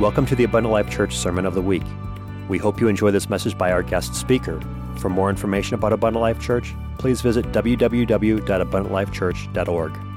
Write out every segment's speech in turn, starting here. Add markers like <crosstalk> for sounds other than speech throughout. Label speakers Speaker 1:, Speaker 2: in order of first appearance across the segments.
Speaker 1: Welcome to the Abundant Life Church Sermon of the Week. We hope you enjoy this message by our guest speaker. For more information about Abundant Life Church, please visit www.abundantlifechurch.org.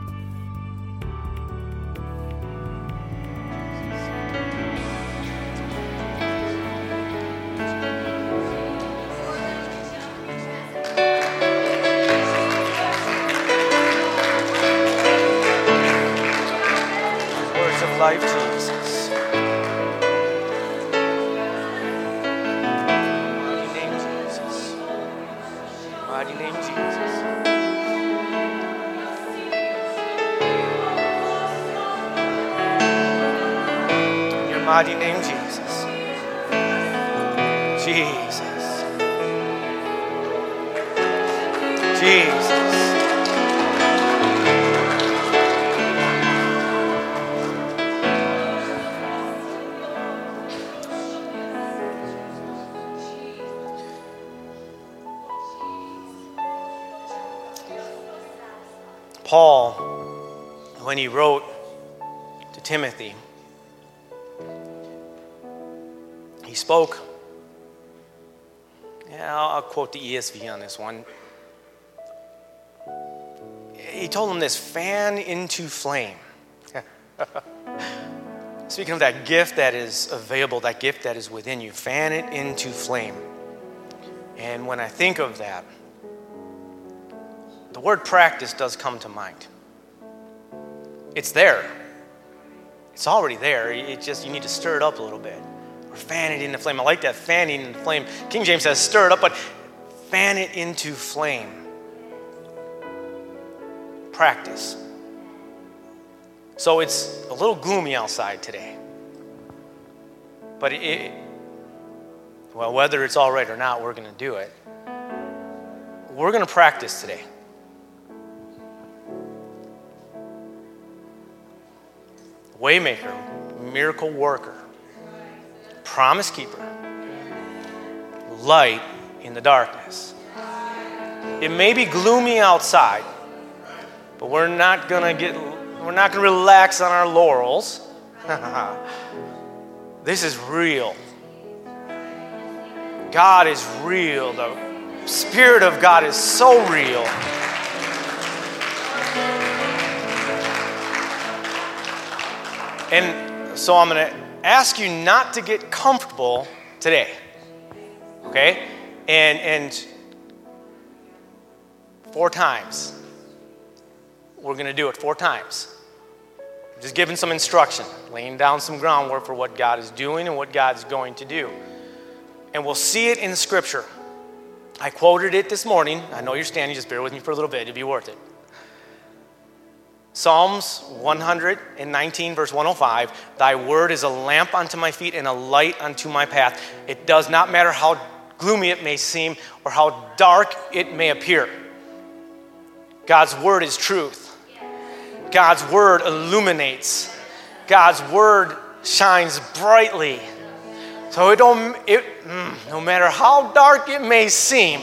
Speaker 2: this one. He told him this fan into flame. <laughs> Speaking of that gift that is available, that gift that is within you, fan it into flame. And when I think of that, the word practice does come to mind. It's there. It's already there. It just you need to stir it up a little bit. Or fan it into flame. I like that fanning into flame. King James says stir it up, but fan it into flame. Practice. So it's a little gloomy outside today. But it, well, whether it's all right or not, we're going to do it. We're going to practice today. Waymaker, miracle worker, promise keeper, light in the darkness. It may be gloomy outside, but we're not gonna get we're not gonna relax on our laurels. <laughs> this is real. God is real. The Spirit of God is so real. And so I'm going to ask you not to get comfortable today. Okay? And and four times. We're going to do it four times. Just giving some instruction, laying down some groundwork for what God is doing and what God's going to do. And we'll see it in Scripture. I quoted it this morning. I know you're standing, just bear with me for a little bit, it'll be worth it. Psalms 119, verse 105 Thy word is a lamp unto my feet and a light unto my path. It does not matter how gloomy it may seem or how dark it may appear. God's word is truth. God's word illuminates. God's word shines brightly. So it don't, it, mm, no matter how dark it may seem,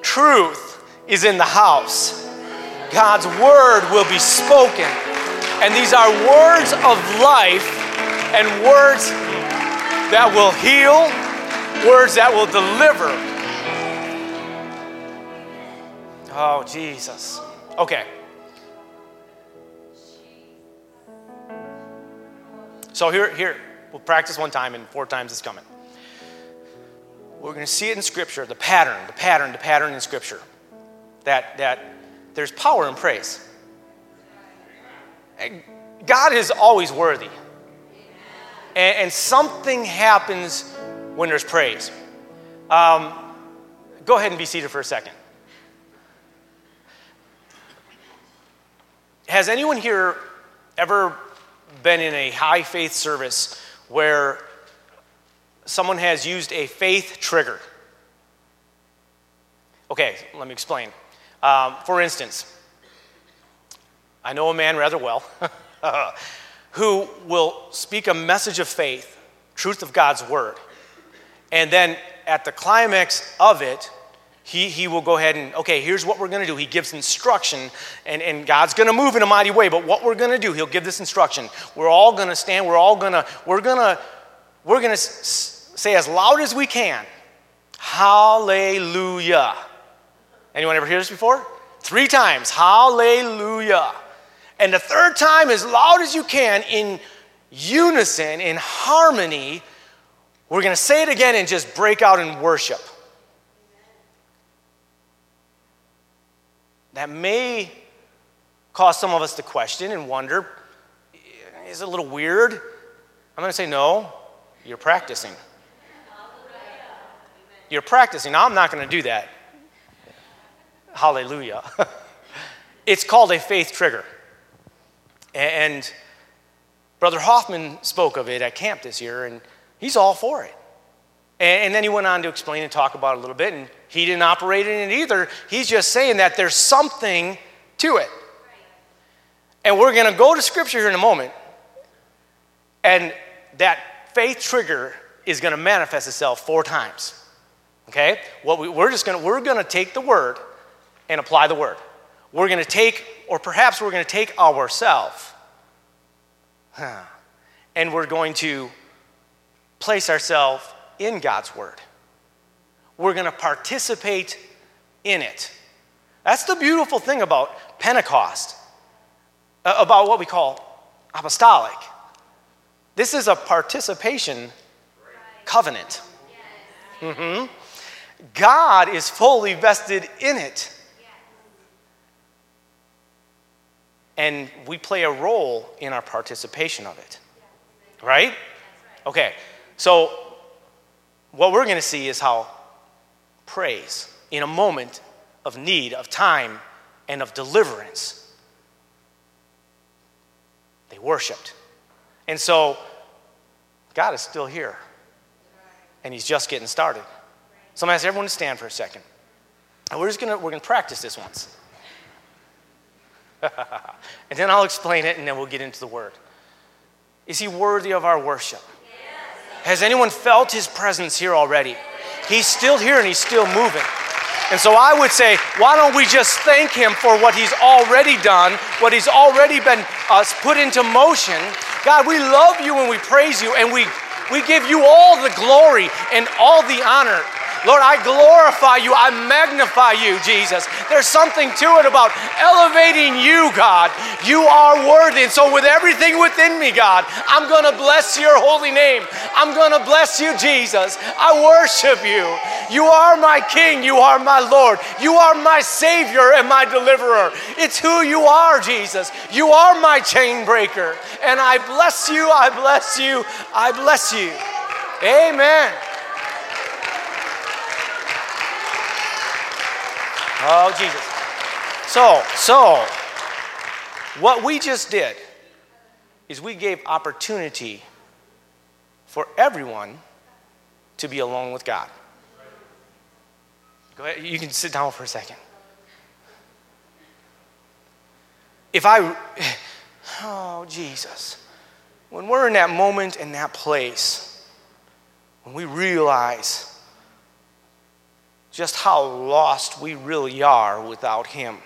Speaker 2: truth is in the house. God's word will be spoken. And these are words of life and words that will heal, words that will deliver. Oh, Jesus. Okay. So here, here, we'll practice one time and four times it's coming. We're going to see it in Scripture, the pattern, the pattern, the pattern in Scripture. That, that there's power in praise. God is always worthy. And, and something happens when there's praise. Um, go ahead and be seated for a second. Has anyone here ever been in a high faith service where someone has used a faith trigger? Okay, let me explain. Um, for instance, I know a man rather well <laughs> who will speak a message of faith, truth of God's word, and then at the climax of it, He, he will go ahead and, okay, here's what we're going to do. He gives instruction, and, and God's going to move in a mighty way. But what we're going to do, He'll give this instruction. We're all going to stand. We're all going to, we're going to, we're going to say as loud as we can, Hallelujah. Anyone ever hear this before? Three times, Hallelujah. And the third time, as loud as you can, in unison, in harmony, we're going to say it again and just break out in worship. That may cause some of us to question and wonder is it a little weird? I'm going to say, no, you're practicing. You're practicing. I'm not going to do that. Hallelujah. <laughs> it's called a faith trigger. And Brother Hoffman spoke of it at camp this year, and he's all for it. And, then he went on to explain and talk about it a little bit, and he didn't operate in it either. He's just saying that there's something to it. And we're going to go to scripture here in a moment, and that faith trigger is going to manifest itself four times. Okay? What we, we're just going to we're going to take the word and apply the word. We're going to take, or perhaps we're going to take ourselves, huh, and we're going to place ourselves in God's Word. We're going to participate in it. That's the beautiful thing about Pentecost, about what we call apostolic. This is a participation covenant. Mm-hmm. God is fully vested in it. And we play a role in our participation of it. Right? Okay, so what we're going to see is how praise in a moment of need, of time, and of deliverance, they worshiped. And so, God is still here, and He's just getting started. So I'm going to ask everyone to stand for a second. And we're just going to, we're going to practice this once. <laughs> and then I'll explain it, and then we'll get into the Word. Is He worthy of our worship? Has anyone felt his presence here already? He's still here and he's still moving. And so I would say, why don't we just thank him for what he's already done, what he's already been uh, put into motion? God, we love you and we praise you and we, we give you all the glory and all the honor. Lord, I glorify you. I magnify you, Jesus. There's something to it about elevating you, God. You are worthy. And so, with everything within me, God, I'm going to bless your holy name. I'm going to bless you, Jesus. I worship you. You are my King. You are my Lord. You are my Savior and my deliverer. It's who you are, Jesus. You are my chain breaker. And I bless you. I bless you. I bless you. Amen. Oh, Jesus. So, so, what we just did is we gave opportunity for everyone to be alone with God. Go ahead, you can sit down for a second. If I, <sighs> oh, Jesus, when we're in that moment in that place, when we realize just how lost we really are without Him.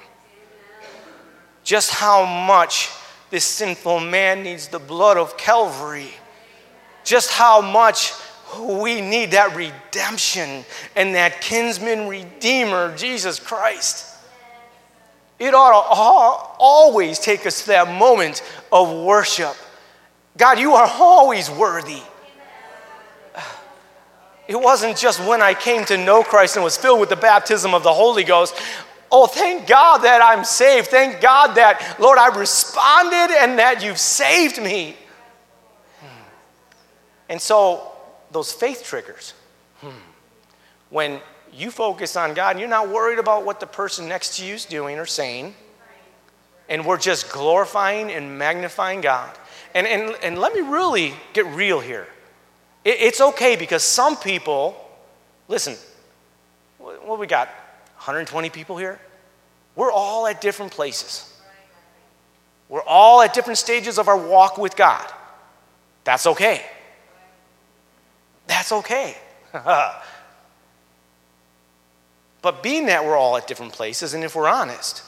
Speaker 2: Just how much this sinful man needs the blood of Calvary. Just how much we need that redemption and that kinsman redeemer, Jesus Christ. It ought to always take us to that moment of worship. God, you are always worthy. It wasn't just when I came to know Christ and was filled with the baptism of the Holy Ghost. Oh, thank God that I'm saved. Thank God that, Lord, I responded and that you've saved me. Hmm. And so, those faith triggers, hmm. when you focus on God and you're not worried about what the person next to you is doing or saying, and we're just glorifying and magnifying God. And, and, and let me really get real here. It's okay because some people, listen, what we got? 120 people here? We're all at different places. We're all at different stages of our walk with God. That's okay. That's okay. <laughs> but being that we're all at different places, and if we're honest,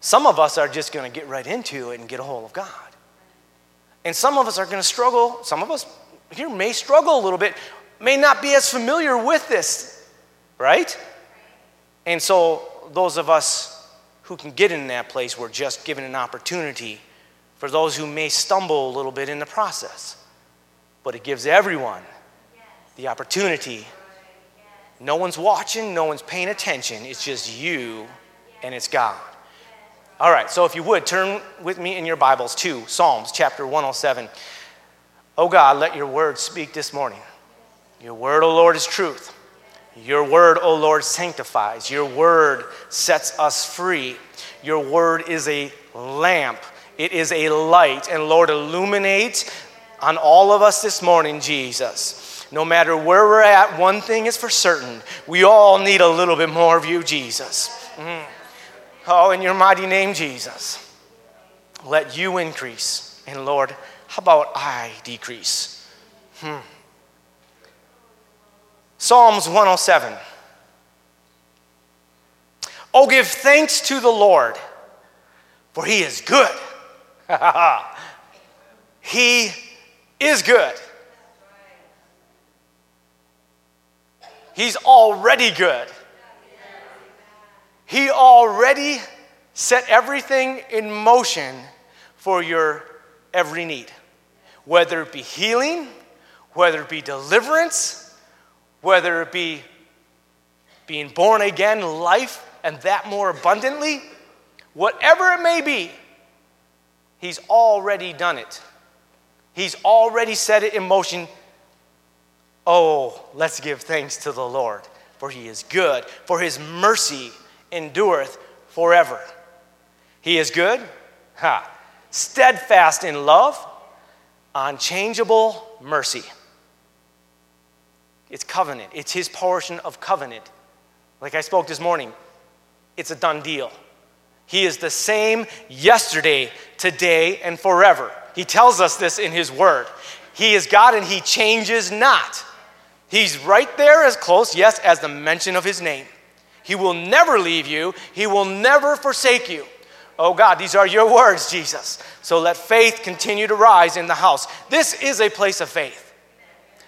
Speaker 2: some of us are just going to get right into it and get a hold of God. And some of us are going to struggle. Some of us here may struggle a little bit, may not be as familiar with this, right? And so, those of us who can get in that place, we're just given an opportunity for those who may stumble a little bit in the process. But it gives everyone the opportunity. No one's watching, no one's paying attention. It's just you and it's God. All right, so if you would, turn with me in your Bibles to Psalms chapter 107. Oh God, let your word speak this morning. Your word, O oh Lord, is truth. Your word, O oh Lord, sanctifies. Your word sets us free. Your word is a lamp, it is a light. And Lord, illuminate on all of us this morning, Jesus. No matter where we're at, one thing is for certain we all need a little bit more of you, Jesus. Mm. Oh, in your mighty name, Jesus, let you increase. And Lord, how about I decrease? Hmm. Psalms 107. Oh, give thanks to the Lord, for he is good. <laughs> he is good. He's already good. He already set everything in motion for your every need, whether it be healing, whether it be deliverance, whether it be being born again, life, and that more abundantly, whatever it may be, He's already done it. He's already set it in motion. Oh, let's give thanks to the Lord, for He is good, for His mercy endureth forever. He is good, ha, steadfast in love, unchangeable mercy. It's covenant, it's his portion of covenant. Like I spoke this morning, it's a done deal. He is the same yesterday, today, and forever. He tells us this in his word. He is God and he changes not. He's right there as close, yes, as the mention of his name. He will never leave you, He will never forsake you. Oh God, these are your words, Jesus. So let faith continue to rise in the house. This is a place of faith.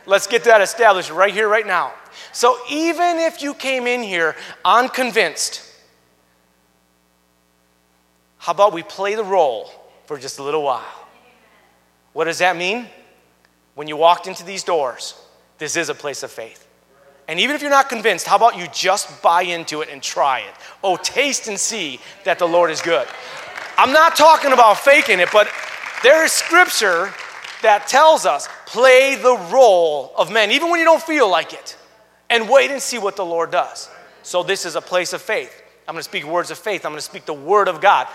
Speaker 2: Let's get that established right here, right now. So even if you came in here unconvinced, how about we play the role for just a little while? What does that mean? When you walked into these doors, this is a place of faith. And even if you're not convinced, how about you just buy into it and try it? Oh, taste and see that the Lord is good. I'm not talking about faking it, but there is scripture that tells us play the role of men, even when you don't feel like it, and wait and see what the Lord does. So, this is a place of faith. I'm to speak words of faith, I'm to speak the word of God.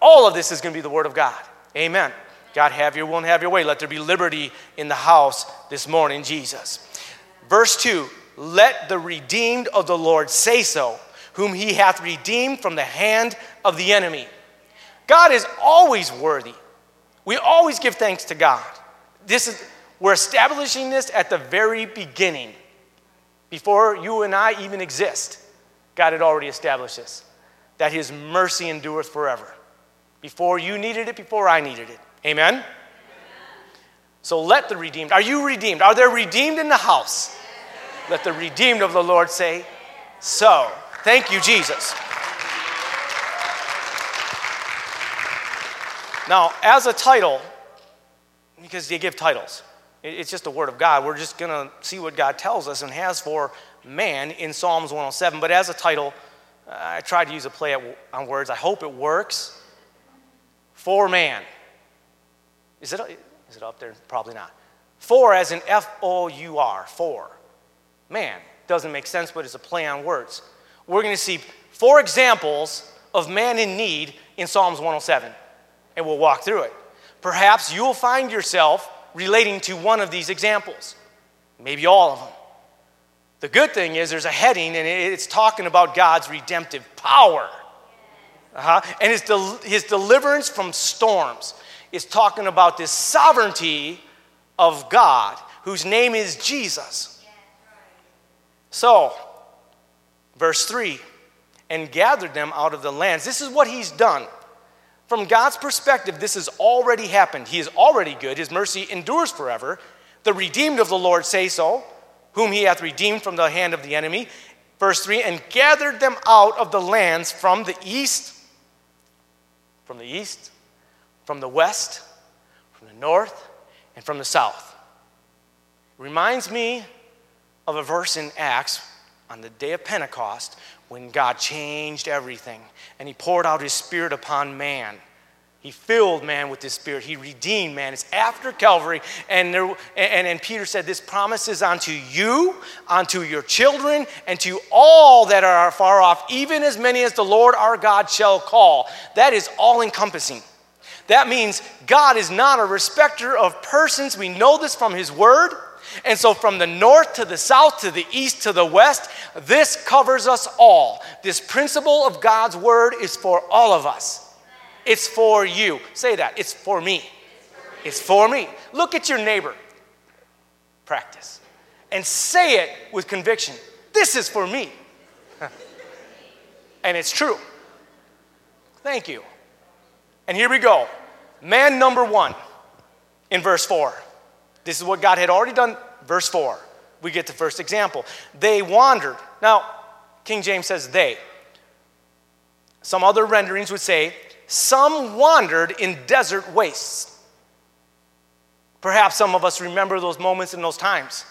Speaker 2: All of this is to be the word of God. Amen. God, have your will and have your way. Let there be liberty in the house this morning, Jesus. Verse 2 let the redeemed of the Lord say so, whom he hath redeemed from the hand of the enemy. God is always worthy. We always give thanks to God. This is, we're establishing this at the very beginning. Before you and I even exist, God had already established this that his mercy endureth forever. Before you needed it, before I needed it. Amen? Amen? So let the redeemed, are you redeemed? Are there redeemed in the house? Let the redeemed of the Lord say, So. Thank you, Jesus. Now, as a title, because they give titles, it's just the Word of God. We're just going to see what God tells us and has for man in Psalms 107. But as a title, I tried to use a play on words. I hope it works. For man. Is it, is it up there? Probably not. For as in F O U R, for man. Doesn't make sense, but it's a play on words. We're going to see four examples of man in need in Psalms 107, and we'll walk through it. Perhaps you'll find yourself relating to one of these examples, maybe all of them. The good thing is there's a heading, and it's talking about God's redemptive power. Uh-huh. And his, del- his deliverance from storms is talking about this sovereignty of God, whose name is Jesus. So, Verse 3 and gathered them out of the lands. This is what he's done. From God's perspective, this has already happened. He is already good. His mercy endures forever. The redeemed of the Lord say so, whom he hath redeemed from the hand of the enemy. Verse 3 and gathered them out of the lands from the east, from the east, from the west, from the north, and from the south. Reminds me of a verse in Acts on the day of Pentecost when God changed everything and He poured out His Spirit upon man. He filled man with His Spirit. He redeemed man. It's after Calvary. And, there, and, and Peter said, This promise is unto you, unto your children, and to all that are far off, even as many as the Lord our God shall call. That is all encompassing. That means God is not a respecter of persons. We know this from His Word. And so, from the north to the south to the east to the west, this covers us all. This principle of God's word is for all of us. It's for you. Say that. It's for me. It's for me. Look at your neighbor. Practice. And say it with conviction. This is for me. <laughs> and it's true. Thank you. And here we go. Man number one in verse 4. This is what God had already done. Verse 4. We get the first example. They wandered. Now, King James says they. Some other renderings would say, some wandered in desert wastes. Perhaps some of us remember those moments in those times.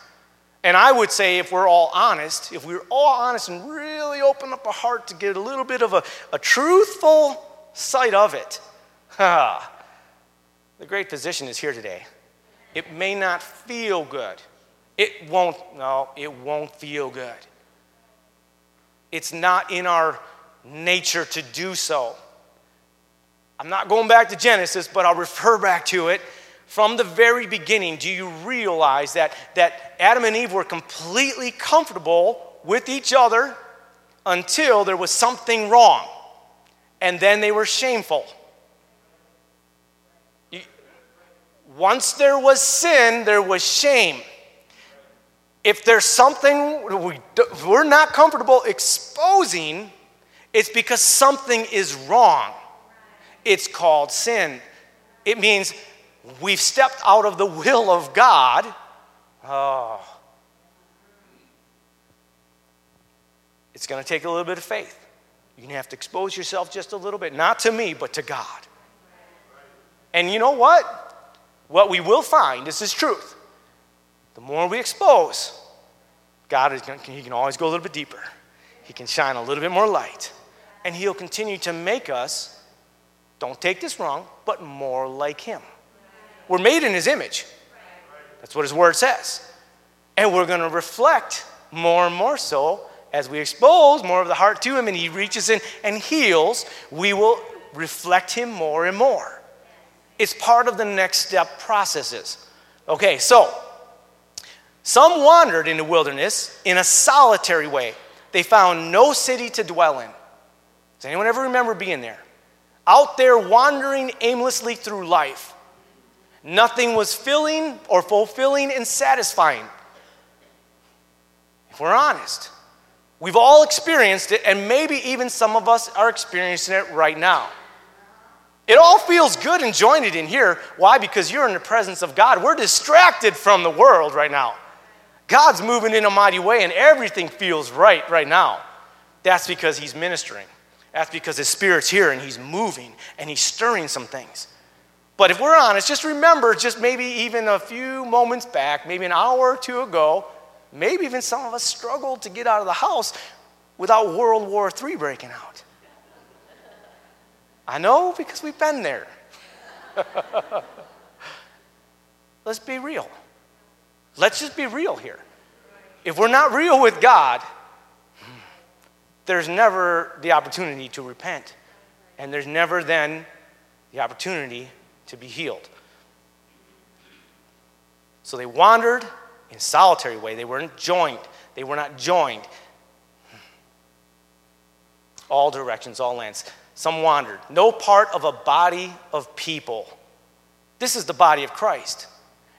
Speaker 2: And I would say, if we're all honest, if we're all honest and really open up our heart to get a little bit of a, a truthful sight of it, <laughs> the great physician is here today. It may not feel good. It won't, no, it won't feel good. It's not in our nature to do so. I'm not going back to Genesis, but I'll refer back to it. From the very beginning, do you realize that, that Adam and Eve were completely comfortable with each other until there was something wrong? And then they were shameful. Once there was sin, there was shame. If there's something we, we're not comfortable exposing, it's because something is wrong. It's called sin. It means we've stepped out of the will of God. Oh. It's going to take a little bit of faith. You're going to have to expose yourself just a little bit, not to me, but to God. And you know what? What we will find, is truth. The more we expose, God is going, he can always go a little bit deeper. He can shine a little bit more light. And he'll continue to make us, don't take this wrong, but more like him. We're made in his image. That's what his word says. And we're going to reflect more and more so as we expose more of the heart to him and he reaches in and heals, we will reflect him more and more. It's part of the next step processes. Okay, so some wandered in the wilderness in a solitary way. They found no city to dwell in. Does anyone ever remember being there? Out there wandering aimlessly through life. Nothing was filling or fulfilling and satisfying. If we're honest, we've all experienced it, and maybe even some of us are experiencing it right now. It all feels good and jointed in here. Why? Because you're in the presence of God. We're distracted from the world right now. God's moving in a mighty way, and everything feels right right now. That's because He's ministering. That's because His Spirit's here and He's moving and He's stirring some things. But if we're honest, just remember, just maybe even a few moments back, maybe an hour or two ago, maybe even some of us struggled to get out of the house without World War III breaking out. I know because we've been there. <laughs> Let's be real. Let's just be real here. If we're not real with God, there's never the opportunity to repent. And there's never then the opportunity to be healed. So they wandered in solitary way. They weren't joined. They were not joined. All directions, all lands. Some wandered. No part of a body of people. This is the body of Christ.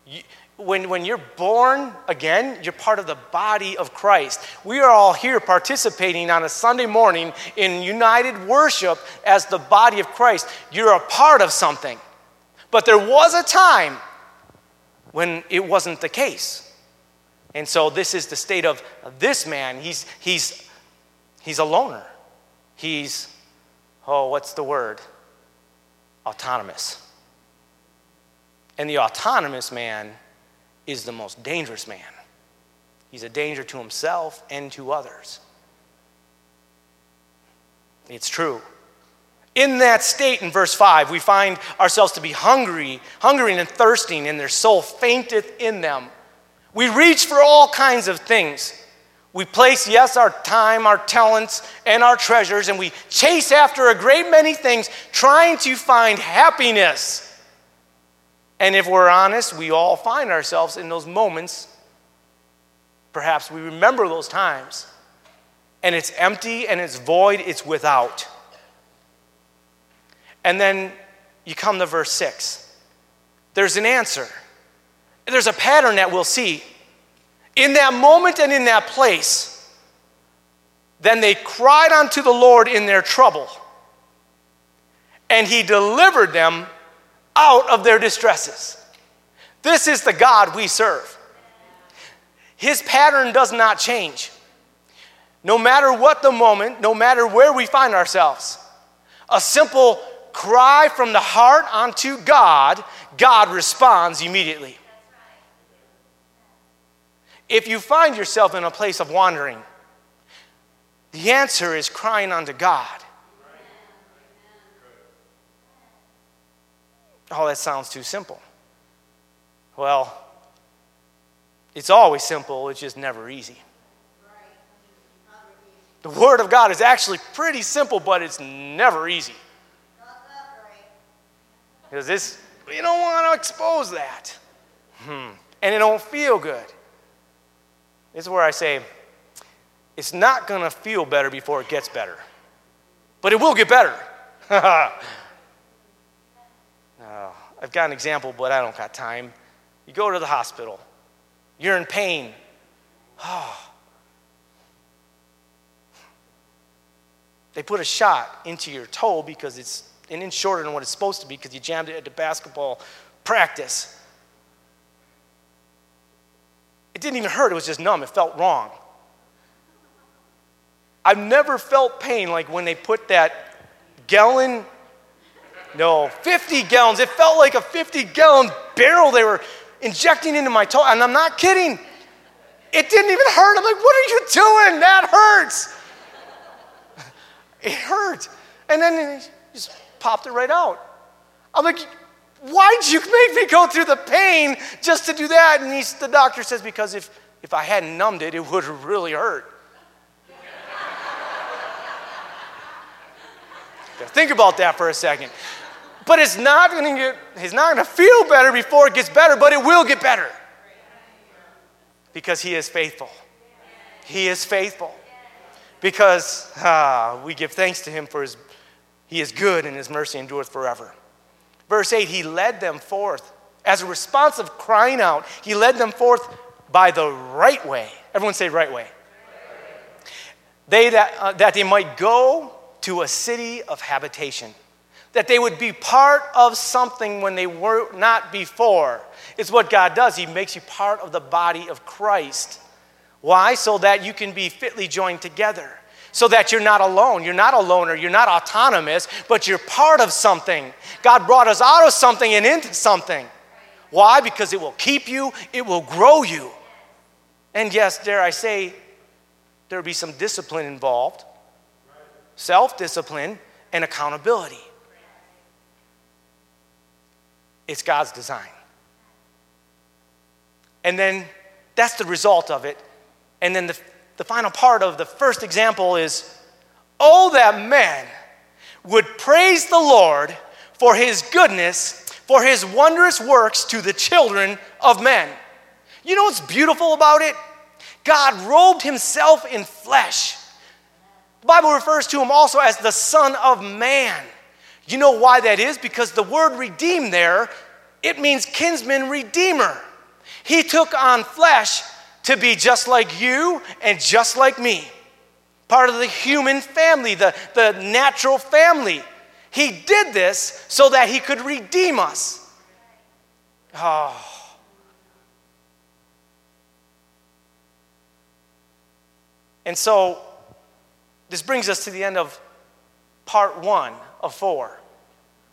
Speaker 2: You, when, when you're born again, you're part of the body of Christ. We are all here participating on a Sunday morning in united worship as the body of Christ. You're a part of something. But there was a time when it wasn't the case. And so this is the state of this man. He's, he's, he's a loner. He's, oh, what's the word? Autonomous. And the autonomous man is the most dangerous man. He's a danger to himself and to others. It's true. In that state, in verse 5, we find ourselves to be hungry, hungering and thirsting, and their soul fainteth in them. We reach for all kinds of things. We place, yes, our time, our talents, and our treasures, and we chase after a great many things, trying to find happiness. And if we're honest, we all find ourselves in those moments. Perhaps we remember those times. And it's empty and it's void, it's without. And then you come to verse 6. There's an answer. There's a pattern that we'll see. In that moment and in that place, then they cried unto the Lord in their trouble, and he delivered them out of their distresses. This is the God we serve. His pattern does not change. No matter what the moment, no matter where we find ourselves, a simple cry from the heart unto God, God responds immediately. If you find yourself in a place of wandering, the answer is crying unto God. Oh, that sounds too simple. Well, it's always simple, it's just never easy. The Word of God is actually pretty simple, but it's never easy. Because this, you don't want to expose that. Hmm. And it don't feel good. This is where I say, it's not going to feel better before it gets better. But it will get better. <laughs> Uh, I've got an example, but I don't got time. You go to the hospital, you're in pain. Oh. <sighs> They put a shot into your toe because it's an inch shorter than what it's supposed to be because you jammed it at the basketball practice. It didn't even hurt, it was just numb. It felt wrong. I've never felt pain like when they put that gallon no, 50 gallons. It felt like a 50 gallon barrel they were injecting into my toe. And I'm not kidding. It didn't even hurt. I'm like, what are you doing? That hurts. <laughs> It hurt. And then he just popped it right out. I'm like, why'd you make me go through the pain just to do that? And he's, the doctor says, because if, if I hadn't numbed it, it would have really hurt. Think about that for a second. But it's not going to he's not going to feel better before it gets better, but it will get better. Because he is faithful. He is faithful. Because ah, we give thanks to him for his, he is good and his mercy endureth forever. Verse 8, he led them forth. As a response of crying out, he led them forth by the right way. Everyone say right way. They that, uh, that they might go to a city of habitation that they would be part of something when they were not before. It's what God does. He makes you part of the body of Christ. Why? So that you can be fitly joined together. So that you're not alone. You're not a loner. You're not autonomous, but you're part of something. God brought us out of something and into something. Why? Because it will keep you, it will grow you. And yes, dare I say, there'll be some discipline involved self discipline and accountability. It's God's design. And then that's the result of it. And then the, the final part of the first example is oh, that man would praise the Lord for his goodness, for his wondrous works to the children of men. You know what's beautiful about it? God robed himself in flesh. The Bible refers to him also as the Son of Man. You know why that is? Because the word redeem there, it means kinsman redeemer. He took on flesh to be just like you and just like me. Part of the human family, the, the natural family. He did this so that he could redeem us. Oh. And so, this brings us to the end of part one of four.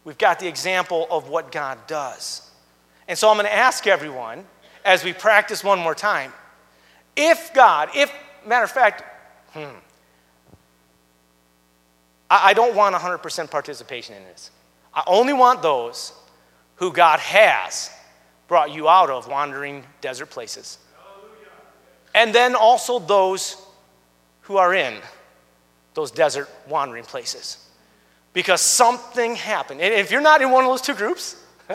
Speaker 2: We've got the example of what God does. And so, I'm going to ask everyone as we practice one more time if God, if, matter of fact, hmm, I, I don't want 100% participation in this. I only want those who God has brought you out of wandering desert places. And then also those who are in those desert wandering places. Because something happened. And if you're not in one of those two groups, <laughs>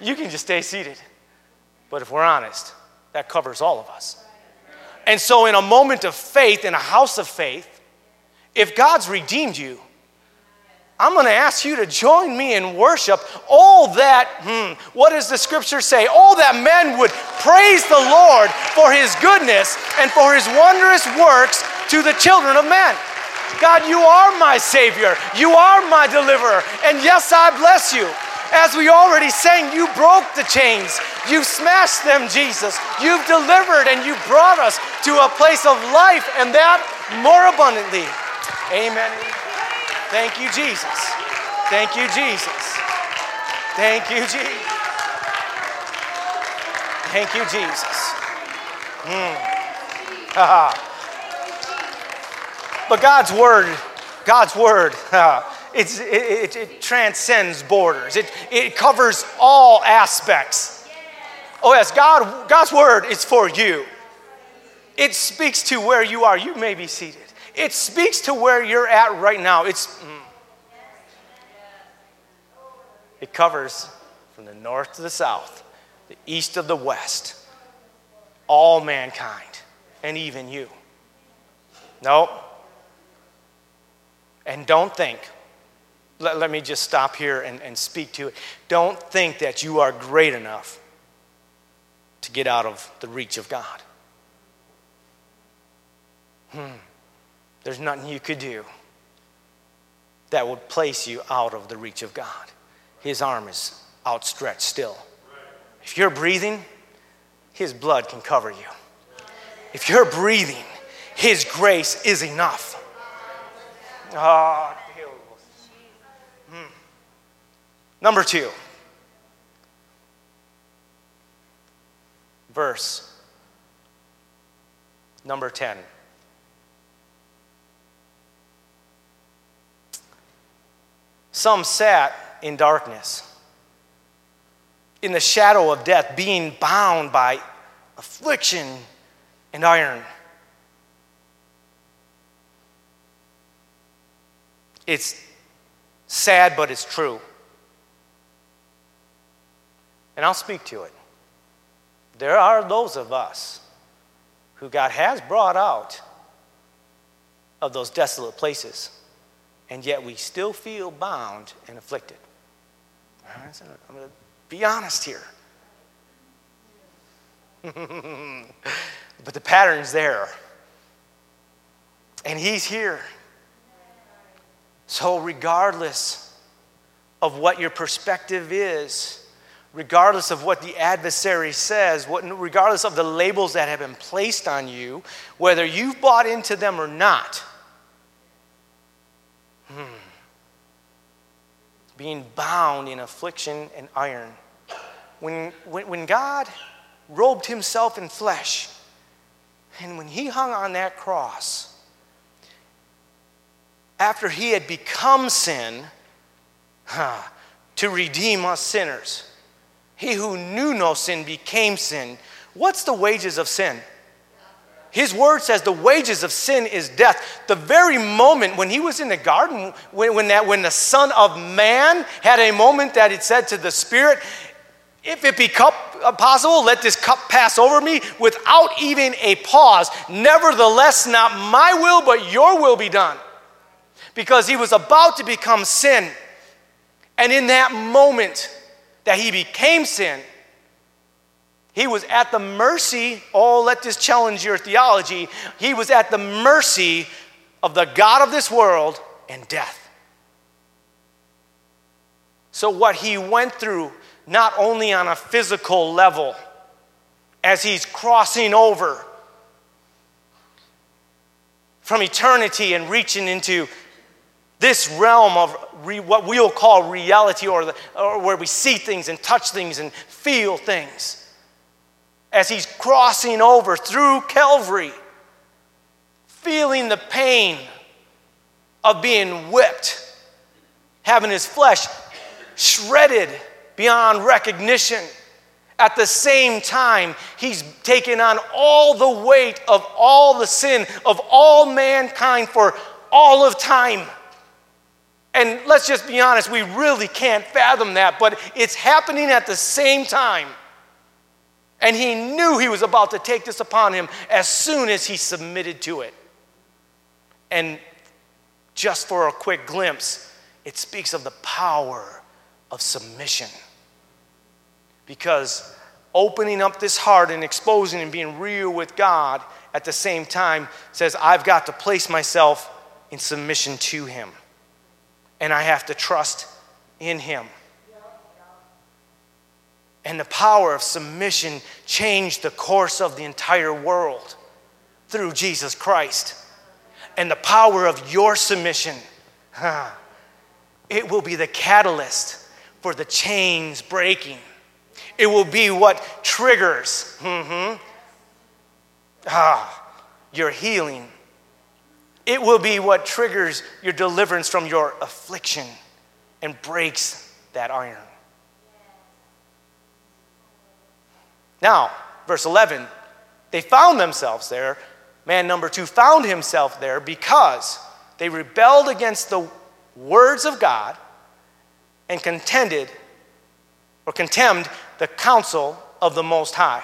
Speaker 2: you can just stay seated. But if we're honest, that covers all of us. And so, in a moment of faith, in a house of faith, if God's redeemed you, I'm going to ask you to join me in worship. All that, hmm, what does the scripture say? All that men would praise the Lord for his goodness and for his wondrous works to the children of men. God, you are my Savior. You are my deliverer. And yes, I bless you. As we already sang, you broke the chains. You smashed them, Jesus. You've delivered and you brought us to a place of life and that more abundantly. Amen. Thank you, Jesus. Thank you, Jesus. Thank you, Jesus. Thank you, Jesus. Mm. <laughs> but God's word, God's word, <laughs> it, it, it, transcends borders. It, it covers all aspects. Oh yes, God, God's word is for you. It speaks to where you are. You may be seated. It speaks to where you're at right now. It's, mm, it covers from the north to the south, the east of the west, all mankind, and even you. No. And don't think, let, let me just stop here and, and speak to it. Don't think that you are great enough to get out of the reach of God. Hmm. There's nothing you could do that would place you out of the reach of God. His arm is outstretched still. If you're breathing, His blood can cover you. If you're breathing, His grace is enough. Oh, hmm. Number two, verse number 10. Some sat in darkness, in the shadow of death, being bound by affliction and iron. It's sad, but it's true. And I'll speak to it. There are those of us who God has brought out of those desolate places and yet we still feel bound and afflicted. I'm going to be honest here. <laughs> but the pattern's there. And he's here. So, regardless of what your perspective is, regardless of what the adversary says, what, regardless of the labels that have been placed on you, whether you've bought into them or not, Hmm. Being bound in affliction and iron. When, when, when God robed himself in flesh, and when he hung on that cross, after he had become sin huh, to redeem us sinners, he who knew no sin became sin. What's the wages of sin? His word says the wages of sin is death. The very moment when he was in the garden, when, when, that, when the Son of Man had a moment that it said to the Spirit, if it be cup, uh, possible, let this cup pass over me without even a pause. Nevertheless, not my will, but your will be done. Because he was about to become sin. And in that moment that he became sin, He was at the mercy, oh, let this challenge your theology. He was at the mercy of the God of this world and death. So, what he went through, not only on a physical level, as he's crossing over from eternity and reaching into this realm of re, what we'll call reality, or, the, or where we see things and touch things and feel things. As he's crossing over through Calvary, feeling the pain of being whipped, having his flesh shredded beyond recognition. At the same time, he's taken on all the weight of all the sin of all mankind for all of time. And let's just be honest, we really can't fathom that, but it's happening at the same time. And he knew he was about to take this upon him as soon as he submitted to it. And just for a quick glimpse, it speaks of the power of submission. Because opening up this heart and exposing and being real with God at the same time says, I've got to place myself in submission to Him and I have to trust in Him. And the power of submission changed the course of the entire world through Jesus Christ. And the power of your submission, huh, it will be the catalyst for the chains breaking. It will be what triggers mm-hmm, ah, your healing it will be what triggers your deliverance from your affliction and breaks that iron. Now, verse 11, they found themselves there. Man number two found himself there because they rebelled against the words of God and contended or contemned the counsel of the Most High.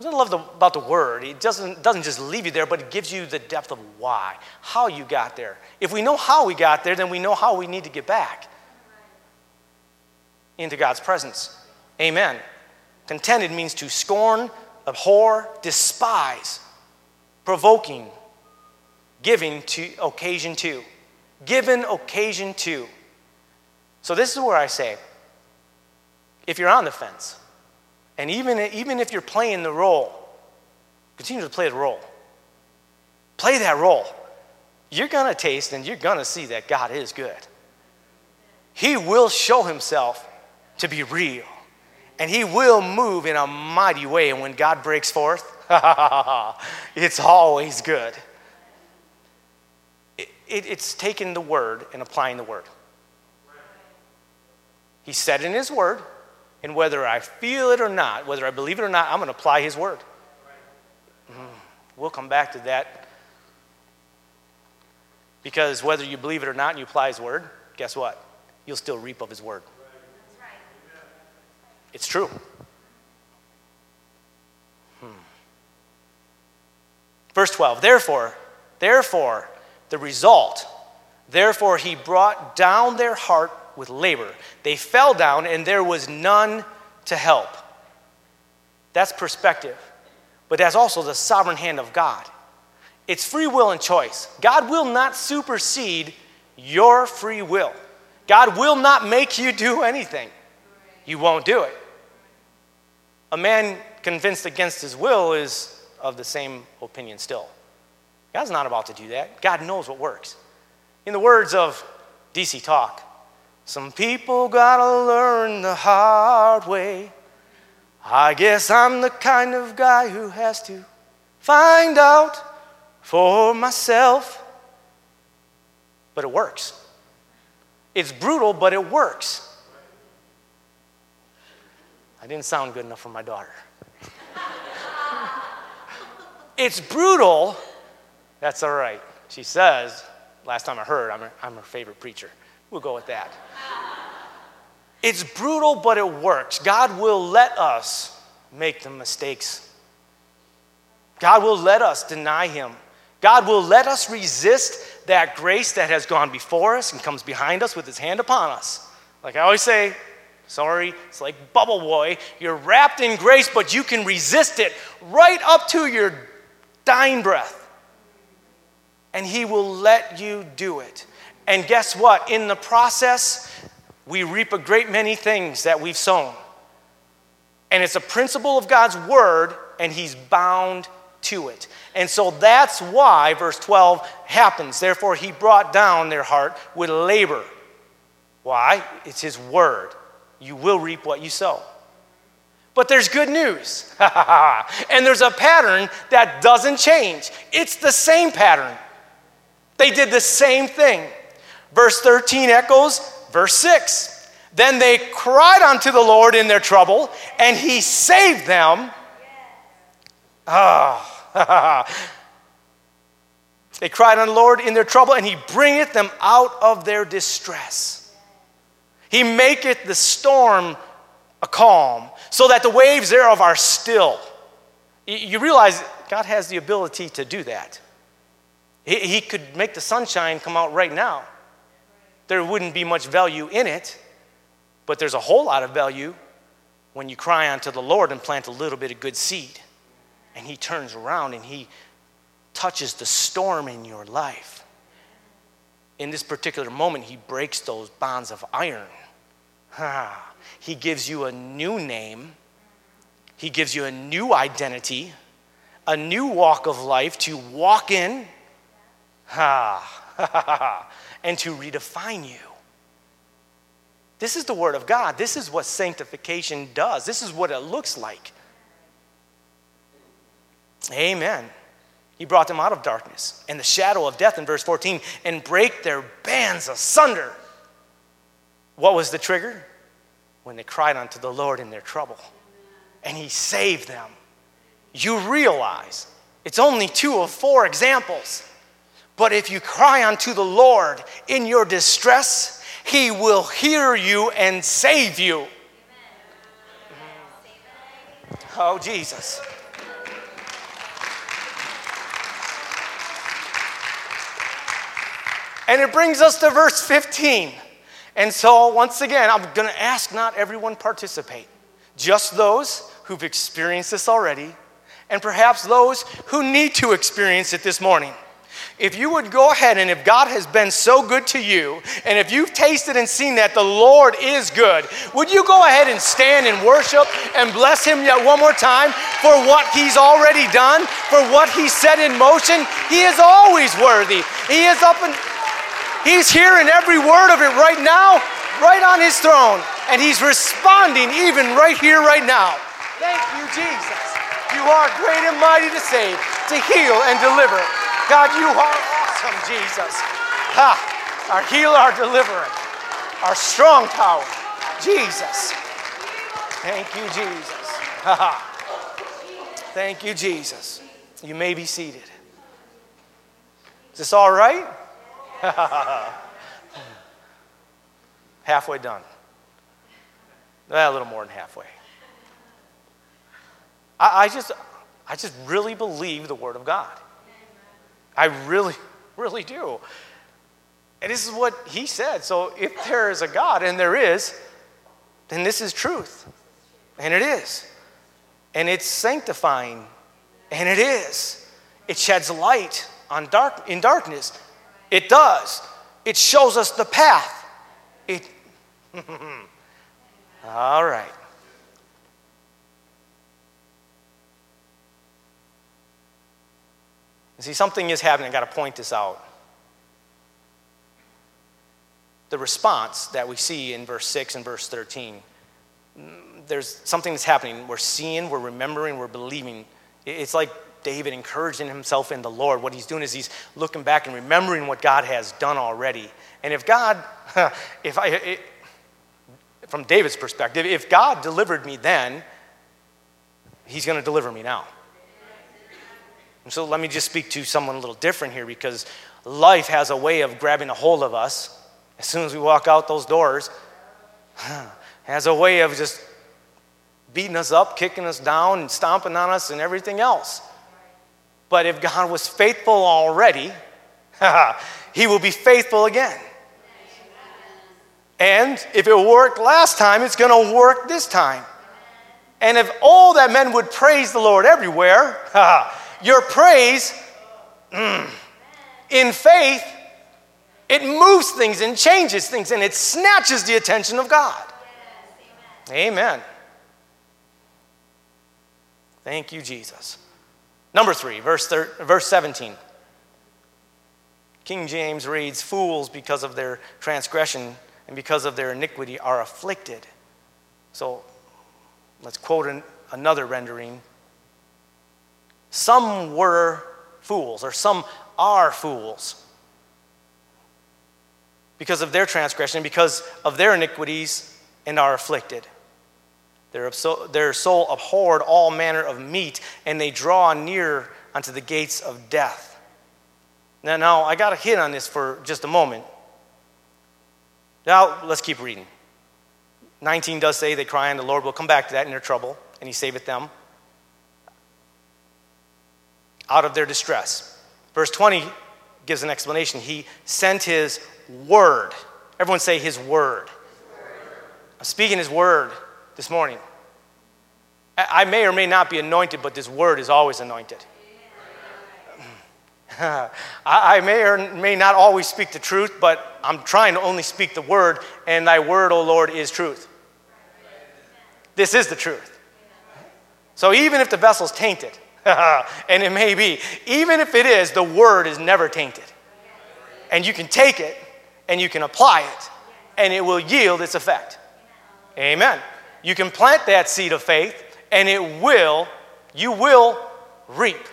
Speaker 2: What I love the, about the word, it doesn't, doesn't just leave you there, but it gives you the depth of why, how you got there. If we know how we got there, then we know how we need to get back into God's presence. Amen. Contented means to scorn, abhor, despise, provoking, giving to occasion to. Given occasion to. So this is where I say, if you're on the fence, and even, even if you're playing the role, continue to play the role. Play that role. You're going to taste and you're going to see that God is good. He will show himself to be real. And he will move in a mighty way. And when God breaks forth, <laughs> it's always good. It, it, it's taking the word and applying the word. He said in his word, and whether I feel it or not, whether I believe it or not, I'm going to apply His word. Mm-hmm. We'll come back to that. Because whether you believe it or not and you apply His word, guess what? You'll still reap of His word. It's true. Hmm. Verse 12, therefore, therefore, the result, therefore, he brought down their heart with labor. They fell down, and there was none to help. That's perspective. But that's also the sovereign hand of God. It's free will and choice. God will not supersede your free will. God will not make you do anything. You won't do it. A man convinced against his will is of the same opinion still. God's not about to do that. God knows what works. In the words of DC Talk, some people gotta learn the hard way. I guess I'm the kind of guy who has to find out for myself. But it works. It's brutal, but it works. I didn't sound good enough for my daughter. <laughs> it's brutal. That's all right. She says, last time I heard, I'm her, I'm her favorite preacher. We'll go with that. It's brutal, but it works. God will let us make the mistakes. God will let us deny Him. God will let us resist that grace that has gone before us and comes behind us with His hand upon us. Like I always say, Sorry, it's like Bubble Boy. You're wrapped in grace, but you can resist it right up to your dying breath. And He will let you do it. And guess what? In the process, we reap a great many things that we've sown. And it's a principle of God's word, and He's bound to it. And so that's why verse 12 happens. Therefore, He brought down their heart with labor. Why? It's His word. You will reap what you sow. But there's good news. <laughs> and there's a pattern that doesn't change. It's the same pattern. They did the same thing. Verse 13 echoes verse 6. Then they cried unto the Lord in their trouble, and he saved them. Ah. <laughs> they cried unto the Lord in their trouble, and he bringeth them out of their distress. He maketh the storm a calm, so that the waves thereof are still. You realize God has the ability to do that. He could make the sunshine come out right now. There wouldn't be much value in it, but there's a whole lot of value when you cry unto the Lord and plant a little bit of good seed. And He turns around and He touches the storm in your life. In this particular moment, He breaks those bonds of iron. He gives you a new name, He gives you a new identity, a new walk of life to walk in <laughs> and to redefine you. This is the Word of God. This is what sanctification does. This is what it looks like. Amen. He brought them out of darkness and the shadow of death in verse 14 and break their bands asunder. What was the trigger? When they cried unto the Lord in their trouble. And He saved them. You realize it's only two of four examples. But if you cry unto the Lord in your distress, He will hear you and save you. Oh, Jesus. And it brings us to verse 15. And so, once again, I'm going to ask not everyone participate, just those who've experienced this already, and perhaps those who need to experience it this morning. If you would go ahead and if God has been so good to you, and if you've tasted and seen that the Lord is good, would you go ahead and stand and worship and bless Him yet one more time for what He's already done, for what He set in motion? He is always worthy. He is up and He's hearing every word of it right now, right on his throne. And he's responding even right here, right now. Thank you, Jesus. You are great and mighty to save, to heal and deliver. God, you are awesome, Jesus. Ha! Our healer, our deliverer, our strong power, Jesus. Thank you, Jesus. Ha ha. Thank you, Jesus. You may be seated. Is this all right? halfway done. Well, a little more than halfway. I, I, just, I just really believe the Word of God. I really, really do. And this is what He said. So if there is a God, and there is, then this is truth. And it is. And it's sanctifying. And it is. It sheds light on dark, in darkness. It does. It shows us the path. It <laughs> All right. See, something is happening. I got to point this out. The response that we see in verse 6 and verse 13, mm, there's something that's happening. We're seeing, we're remembering, we're believing. It's like David encouraging himself in the Lord. What he's doing is he's looking back and remembering what God has done already. And if God, <laughs> if I, it, from David's perspective, if God delivered me then, he's going to deliver me now. And so let me just speak to someone a little different here because life has a way of grabbing a hold of us as soon as we walk out those doors. <sighs> has a way of just beating us up, kicking us down, and stomping on us and everything else. But if God was faithful already, <laughs> he will be faithful again. And if it worked last time, it's going to work this time. And if all that men would praise the Lord everywhere, <laughs> your praise mm, in faith, it moves things and changes things and it snatches the attention of God. Amen. Thank you, Jesus. Number three, verse, thir- verse 17. King James reads, Fools, because of their transgression and because of their iniquity, are afflicted. So let's quote an, another rendering. Some were fools, or some are fools because of their transgression, because of their iniquities, and are afflicted. Their, their soul abhorred all manner of meat, and they draw near unto the gates of death. Now, now I got to hit on this for just a moment. Now, let's keep reading. 19 does say they cry, and the Lord will come back to that in their trouble, and He saveth them out of their distress. Verse 20 gives an explanation. He sent His word. Everyone say His word. I'm speaking His word this morning. I may or may not be anointed, but this word is always anointed. <laughs> I may or may not always speak the truth, but I'm trying to only speak the word, and thy word, O Lord, is truth. This is the truth. So even if the vessel's tainted, <laughs> and it may be, even if it is, the word is never tainted. And you can take it and you can apply it, and it will yield its effect. Amen. You can plant that seed of faith, and it will, you will reap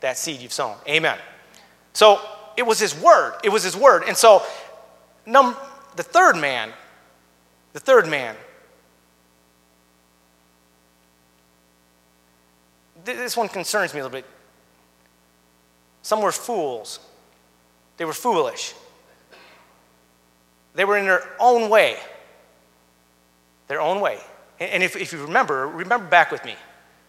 Speaker 2: that seed you've sown. Amen. So it was his word. It was his word. And so num- the third man, the third man, this one concerns me a little bit. Some were fools. They were foolish. They were in their own way. Their own way. And if, if you remember, remember back with me.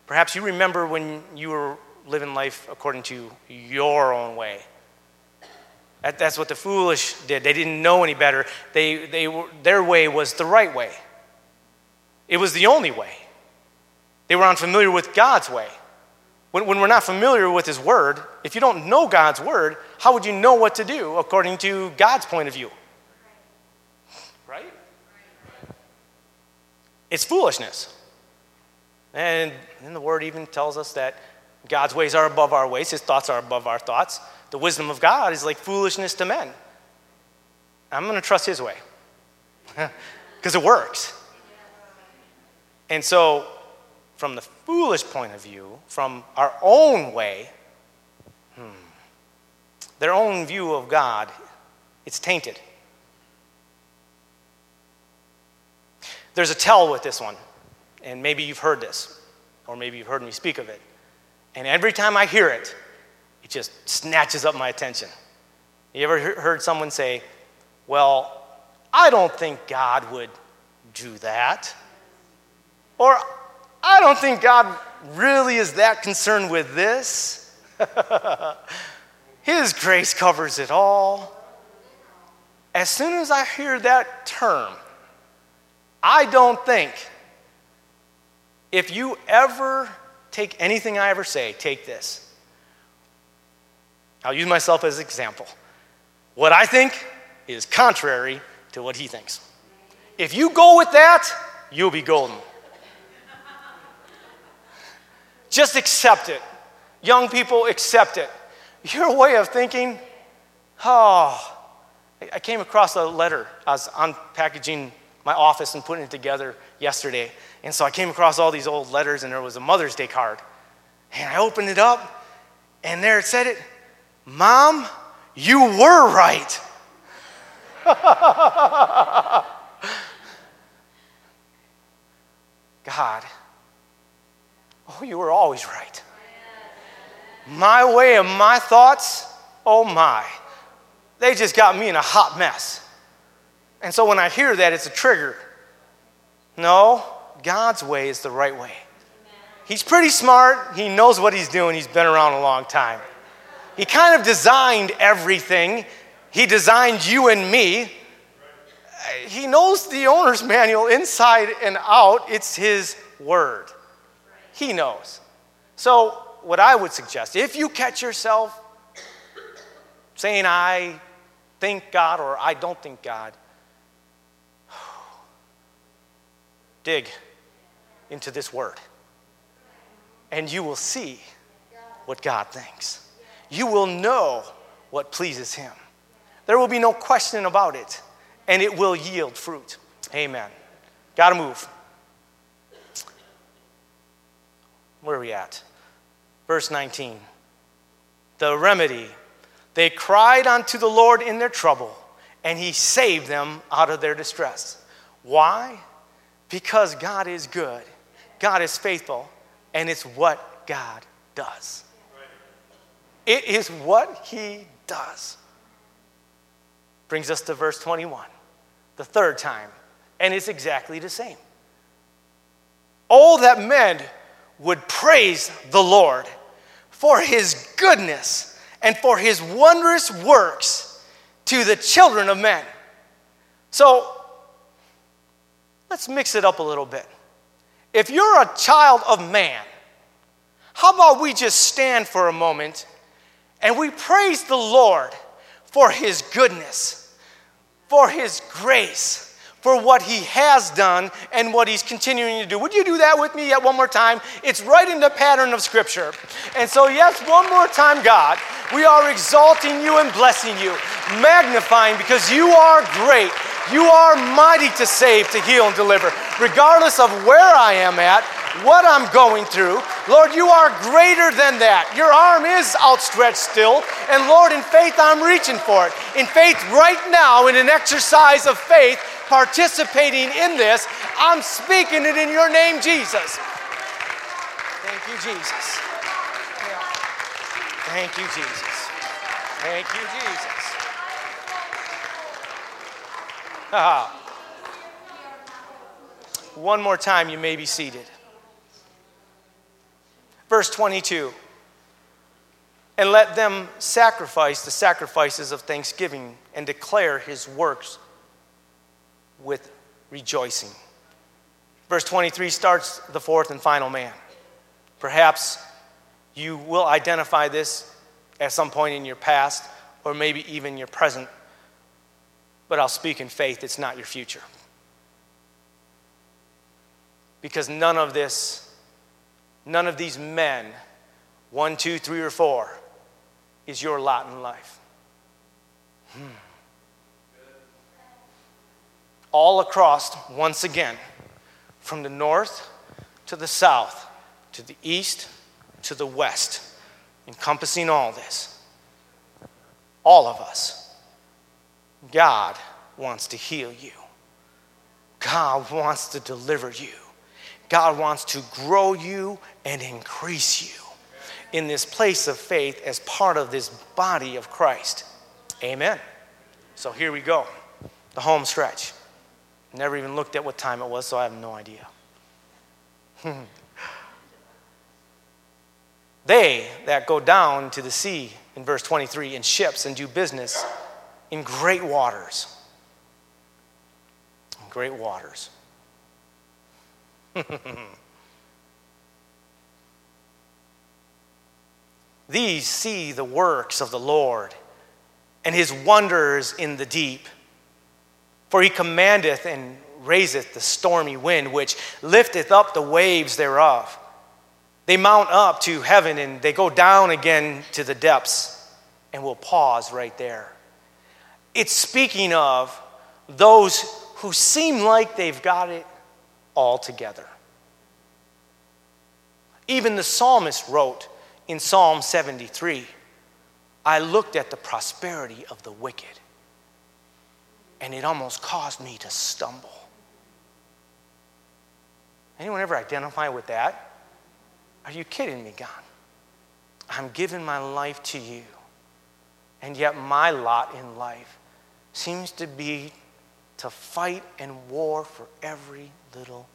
Speaker 2: Perhaps you remember when you were living life according to your own way. That, that's what the foolish did. They didn't know any better. They, they were, their way was the right way, it was the only way. They were unfamiliar with God's way. When, when we're not familiar with His Word, if you don't know God's Word, how would you know what to do according to God's point of view? Right? It's foolishness. And, and the Word even tells us that God's ways are above our ways, His thoughts are above our thoughts. The wisdom of God is like foolishness to men. I'm going to trust His way <laughs> because it works. And so, from the foolish point of view, from our own way, hmm, their own view of God, it's tainted. There's a tell with this one, and maybe you've heard this, or maybe you've heard me speak of it. And every time I hear it, it just snatches up my attention. You ever heard someone say, Well, I don't think God would do that? Or, I don't think God really is that concerned with this. <laughs> His grace covers it all. As soon as I hear that term, I don't think if you ever take anything I ever say, take this. I'll use myself as an example. What I think is contrary to what he thinks. If you go with that, you'll be golden. Just accept it. Young people, accept it. Your way of thinking, oh, I came across a letter. I was unpackaging my office and putting it together yesterday. And so I came across all these old letters, and there was a Mother's Day card. And I opened it up, and there it said it Mom, you were right. <laughs> God, oh, you were always right. My way and my thoughts, oh my, they just got me in a hot mess. And so when I hear that, it's a trigger. No, God's way is the right way. He's pretty smart. He knows what he's doing. He's been around a long time. He kind of designed everything. He designed you and me. he knows the owner's manual inside and out. It's his word. He knows. So, what I would suggest, if you catch yourself saying, I think God or I don't think God, <sighs> dig into this word. And you will see what God thinks. You will know what pleases Him. There will be no question about it, and it will yield fruit. Amen. Got to move. Where are we at? Verse 19. The remedy. They cried unto the Lord in their trouble, and He saved them out of their distress. Why? Because God is good, God is faithful, and it's what God does. It is what He does. Brings us to verse 21, the third time, and it's exactly the same. Oh, that men would praise the Lord for his goodness and for his wondrous works to the children of men. So let's mix it up a little bit. If you're a child of man, how about we just stand for a moment and we praise the Lord for his goodness, for his grace for what he has done and what he's continuing to do. Would you do that with me yet one more time? It's right in the pattern of Scripture. And so, yes, one more time, God, we are exalting you and blessing you, magnifying because you are great. You are mighty to save, to heal, and deliver. Regardless of where I am at, what I'm going through, Lord, you are greater than that. Your arm is outstretched still, and Lord, in faith, I'm reaching for it. In faith, right now, in an exercise of faith, participating in this, I'm speaking it in your name, Jesus. Thank you, Jesus. Thank you, Jesus. Thank you, Jesus. Ah. One more time, you may be seated. Verse 22 And let them sacrifice the sacrifices of thanksgiving and declare his works with rejoicing. Verse 23 starts the fourth and final man. Perhaps you will identify this at some point in your past or maybe even your present, but I'll speak in faith, it's not your future. Because none of this, none of these men, one, two, three, or four, is your lot in life. Hmm all across, once again, from the north to the south, to the east to the west, encompassing all this. All of us. God wants to heal you. God wants to deliver you. God wants to grow you and increase you in this place of faith as part of this body of Christ. Amen. So here we go, the home stretch. Never even looked at what time it was, so I have no idea. <laughs> they that go down to the sea, in verse 23, in ships and do business in great waters. In great waters. <laughs> These see the works of the Lord and his wonders in the deep. For he commandeth and raiseth the stormy wind, which lifteth up the waves thereof. They mount up to heaven and they go down again to the depths. And we'll pause right there. It's speaking of those who seem like they've got it all together. Even the psalmist wrote in Psalm 73 I looked at the prosperity of the wicked and it almost caused me to stumble. Anyone ever identify with that? Are you kidding me, God? I'm giving my life to you, and yet my lot in life seems to be to fight and war for every little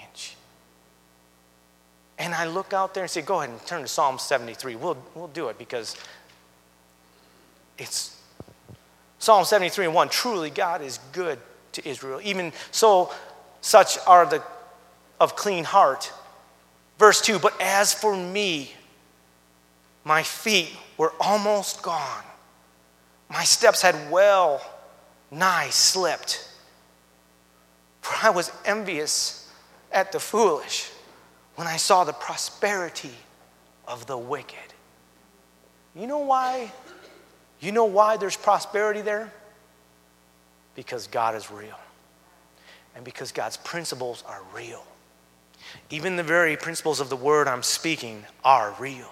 Speaker 2: inch. And I look out there and say, go ahead and turn to Psalm 73. We'll, we'll do it because it's Psalm 73 and 1 Truly, God is good to Israel. Even so, such are the of clean heart. Verse 2 But as for me, my feet were almost gone. My steps had well nigh slipped. For I was envious at the foolish when I saw the prosperity of the wicked. You know why? You know why there's prosperity there? Because God is real. And because God's principles are real. Even the very principles of the word I'm speaking are real.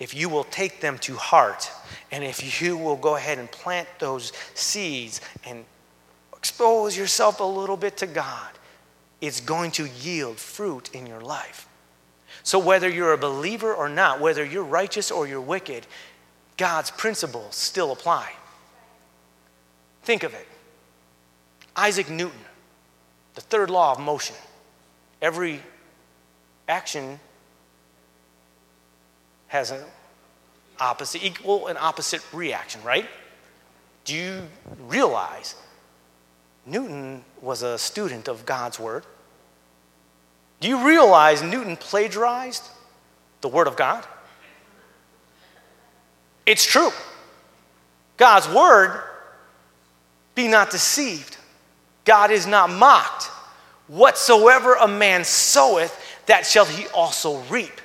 Speaker 2: If you will take them to heart, and if you will go ahead and plant those seeds and expose yourself a little bit to God, it's going to yield fruit in your life. So, whether you're a believer or not, whether you're righteous or you're wicked, God's principles still apply. Think of it Isaac Newton, the third law of motion. Every action has an opposite, equal and opposite reaction, right? Do you realize Newton was a student of God's Word? Do you realize Newton plagiarized the Word of God? It's true. God's Word, be not deceived. God is not mocked. Whatsoever a man soweth, that shall he also reap.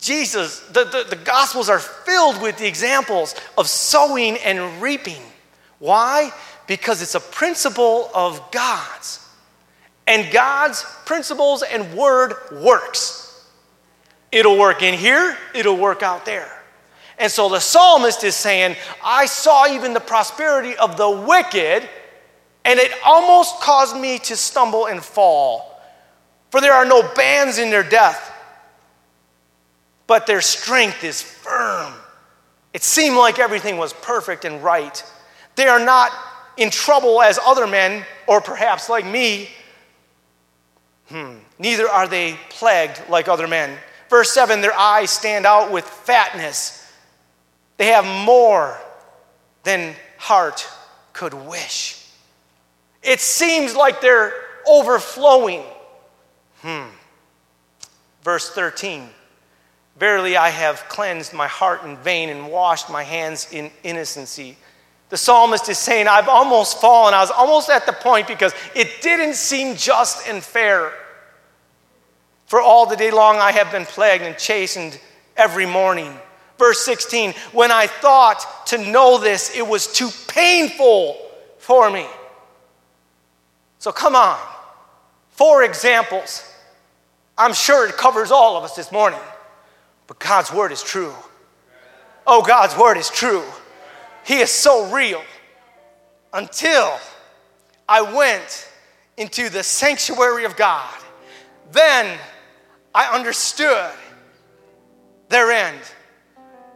Speaker 2: Jesus, the, the, the, Gospels are filled with the examples of sowing and reaping. Why? Because it's a principle of God's. And God's principles and word works. It'll work in here, it'll work out there. And so the psalmist is saying, I saw even the prosperity of the wicked and it almost caused me to stumble and fall. For there are no bands in their death, but their strength is firm. It seemed like everything was perfect and right. They are not in trouble as other men, or perhaps like me. Hmm. Neither are they plagued like other men. Verse 7 their eyes stand out with fatness. They have more than heart could wish. It seems like they're overflowing. Hmm. Verse 13 Verily, I have cleansed my heart in vain and washed my hands in innocency. The psalmist is saying, I've almost fallen. I was almost at the point because it didn't seem just and fair. For all the day long I have been plagued and chastened every morning. Verse 16, when I thought to know this, it was too painful for me. So come on. Four examples. I'm sure it covers all of us this morning. But God's word is true. Oh, God's word is true. He is so real. Until I went into the sanctuary of God, then I understood their end.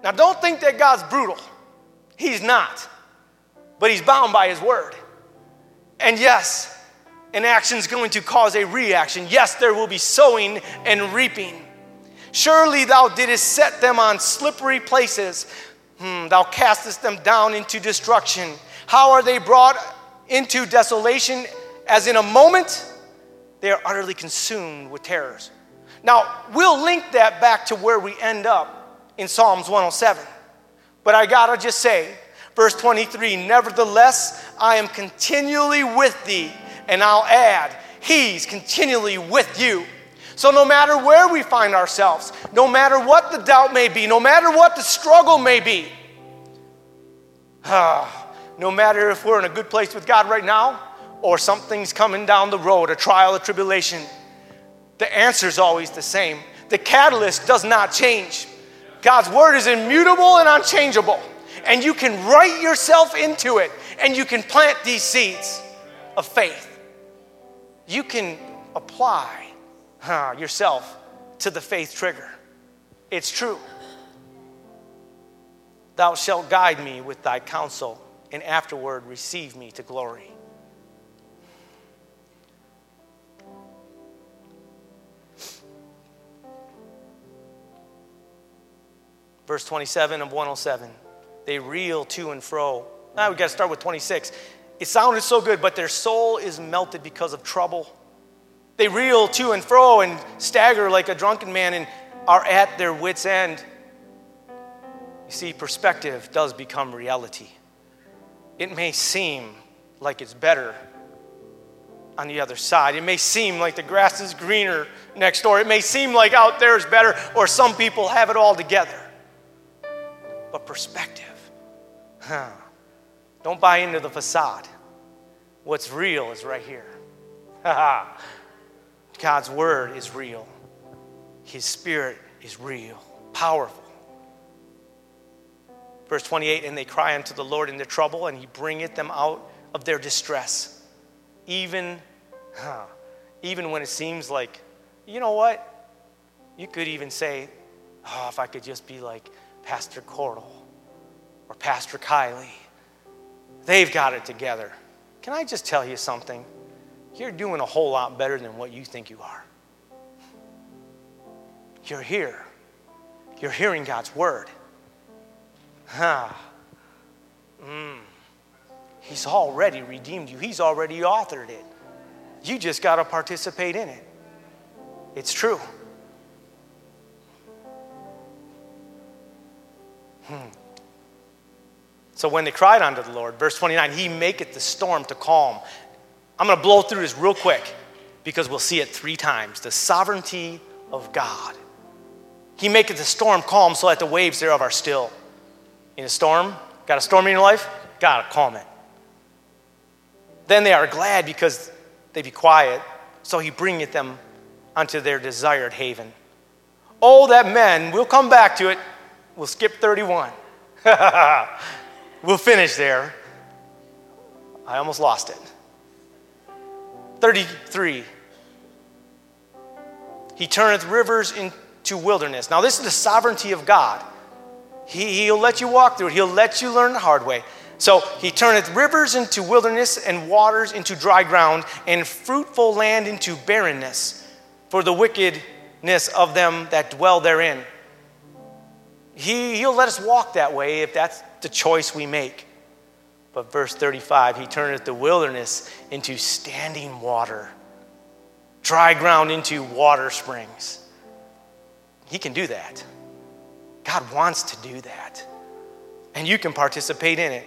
Speaker 2: Now, don't think that God's brutal. He's not. But He's bound by His word. And yes, an action is going to cause a reaction. Yes, there will be sowing and reaping. Surely thou didst set them on slippery places. Hmm, thou castest them down into destruction. How are they brought into desolation? As in a moment, they are utterly consumed with terrors. Now, we'll link that back to where we end up in Psalms 107. But I gotta just say, verse 23 Nevertheless, I am continually with thee and I'll add, He's continually with you. So, no matter where we find ourselves, no matter what the doubt may be, no matter what the struggle may be, <sighs> no matter if we're in a good place with God right now or something's coming down the road, a trial, a tribulation, the answer is always the same. The catalyst does not change. God's word is immutable and unchangeable. And you can write yourself into it and you can plant these seeds of faith you can apply huh, yourself to the faith trigger. It's true. Thou shalt guide me with thy counsel, and afterward receive me to glory. Verse 27 of 107 They reel to and fro Now we got to start with 26. It sounded so good, but their soul is melted because of trouble. They reel to and fro and stagger like a drunken man and are at their wits' end. You see, perspective does become reality. It may seem like it's better on the other side. It may seem like the grass is greener next door. It may seem like out there is better, or some people have it all together. But perspective, huh? Don't buy into the facade. What's real is right here. God's word is real. His spirit is real, powerful. Verse 28 And they cry unto the Lord in their trouble, and he bringeth them out of their distress. Even, huh, even when it seems like, you know what? You could even say, oh, if I could just be like Pastor Cordell or Pastor Kylie. They've got it together. Can I just tell you something? You're doing a whole lot better than what you think you are. You're here. You're hearing God's word. Huh. Mm. He's already redeemed you, He's already authored it. You just got to participate in it. It's true. Hmm. So when they cried unto the Lord, verse 29, He maketh the storm to calm. I'm going to blow through this real quick because we'll see it three times. The sovereignty of God. He maketh the storm calm so that the waves thereof are still. In a storm, got a storm in your life? Gotta calm it. Then they are glad because they be quiet, so he bringeth them unto their desired haven. Oh, that men, we'll come back to it. We'll skip 31. <laughs> we'll finish there. I almost lost it. 33. He turneth rivers into wilderness. Now, this is the sovereignty of God. He, he'll let you walk through it, He'll let you learn the hard way. So he turneth rivers into wilderness and waters into dry ground and fruitful land into barrenness for the wickedness of them that dwell therein. He, he'll let us walk that way if that's the choice we make. But verse 35, he turneth the wilderness into standing water, dry ground into water springs. He can do that. God wants to do that. And you can participate in it.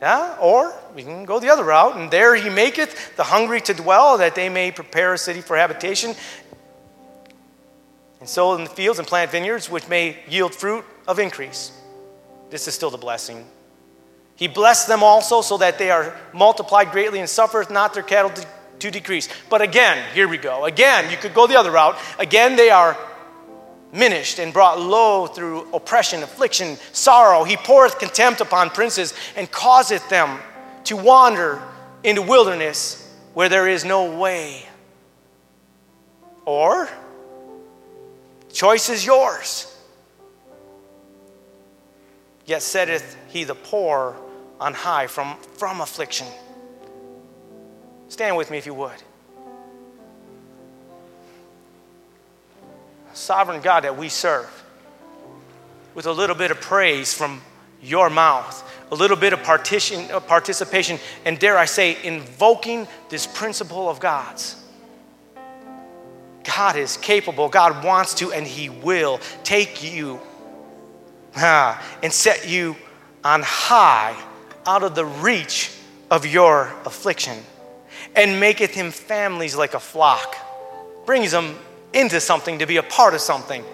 Speaker 2: Yeah? Or we can go the other route, and there he maketh the hungry to dwell, that they may prepare a city for habitation, and sow in the fields and plant vineyards, which may yield fruit of increase. This is still the blessing he blessed them also so that they are multiplied greatly and suffereth not their cattle to, to, decrease. But again, here we go. Again, you could go the other route. Again, they are minished and brought low through oppression, affliction, sorrow. He poureth contempt upon princes and causeth them to wander into wilderness where there is no way. Or, choice is yours. Yet setteth he the poor on high from, from affliction. Stand with me if you would. Sovereign God that we serve, with a little bit of praise from your mouth, a little bit of partition, uh, participation, and dare I say, invoking this principle of God's. God is capable, God wants to, and He will take you Uh, and set you on high out of the reach of your affliction, and maketh him families like a flock, brings them into something to be a part of something.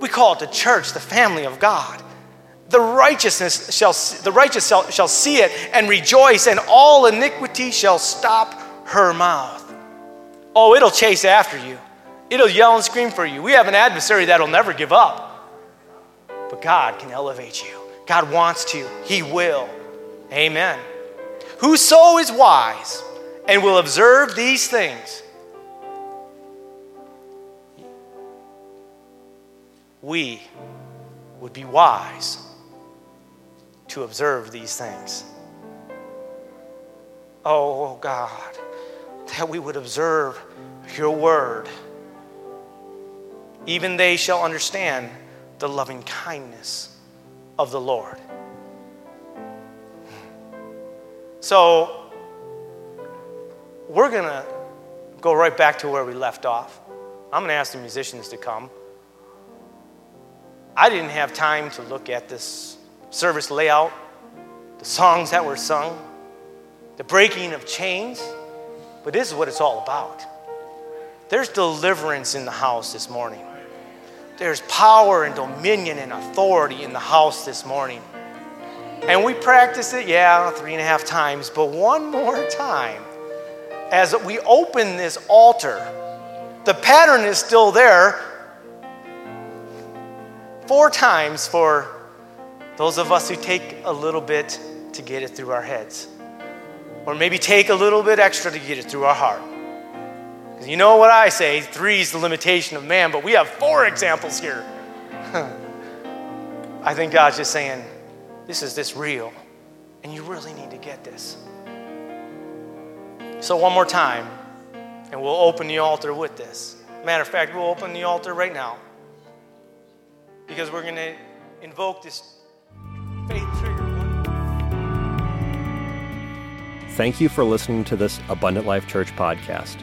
Speaker 2: We call it the church, the family of God. The righteousness shall the righteous shall, shall see it and rejoice, and all iniquity shall stop her mouth. Oh, it'll chase after you. It'll yell and scream for you. We have an adversary that'll never give up. But God can elevate you. God wants to. He will. Amen. Whoso is wise and will observe these things, we would be wise to observe these things. Oh God, that we would observe your word. Even they shall understand the loving kindness of the Lord So we're going to go right back to where we left off. I'm going to ask the musicians to come. I didn't have time to look at this service layout, the songs that were sung, the breaking of chains, but this is what it's all about. There's deliverance in the house this morning. There's power and dominion and authority in the house this morning. And we practice it, yeah, three and a half times, but one more time. As we open this altar, the pattern is still there. Four times for those of us who take a little bit to get it through our heads, or maybe take a little bit extra to get it through our heart. Because you know what I say three is the limitation of man, but we have four examples here. <laughs> I think God's just saying, this is this real, and you really need to get this. So, one more time, and we'll open the altar with this. Matter of fact, we'll open the altar right now because we're going to invoke this faith trigger.
Speaker 1: Thank you for listening to this Abundant Life Church podcast.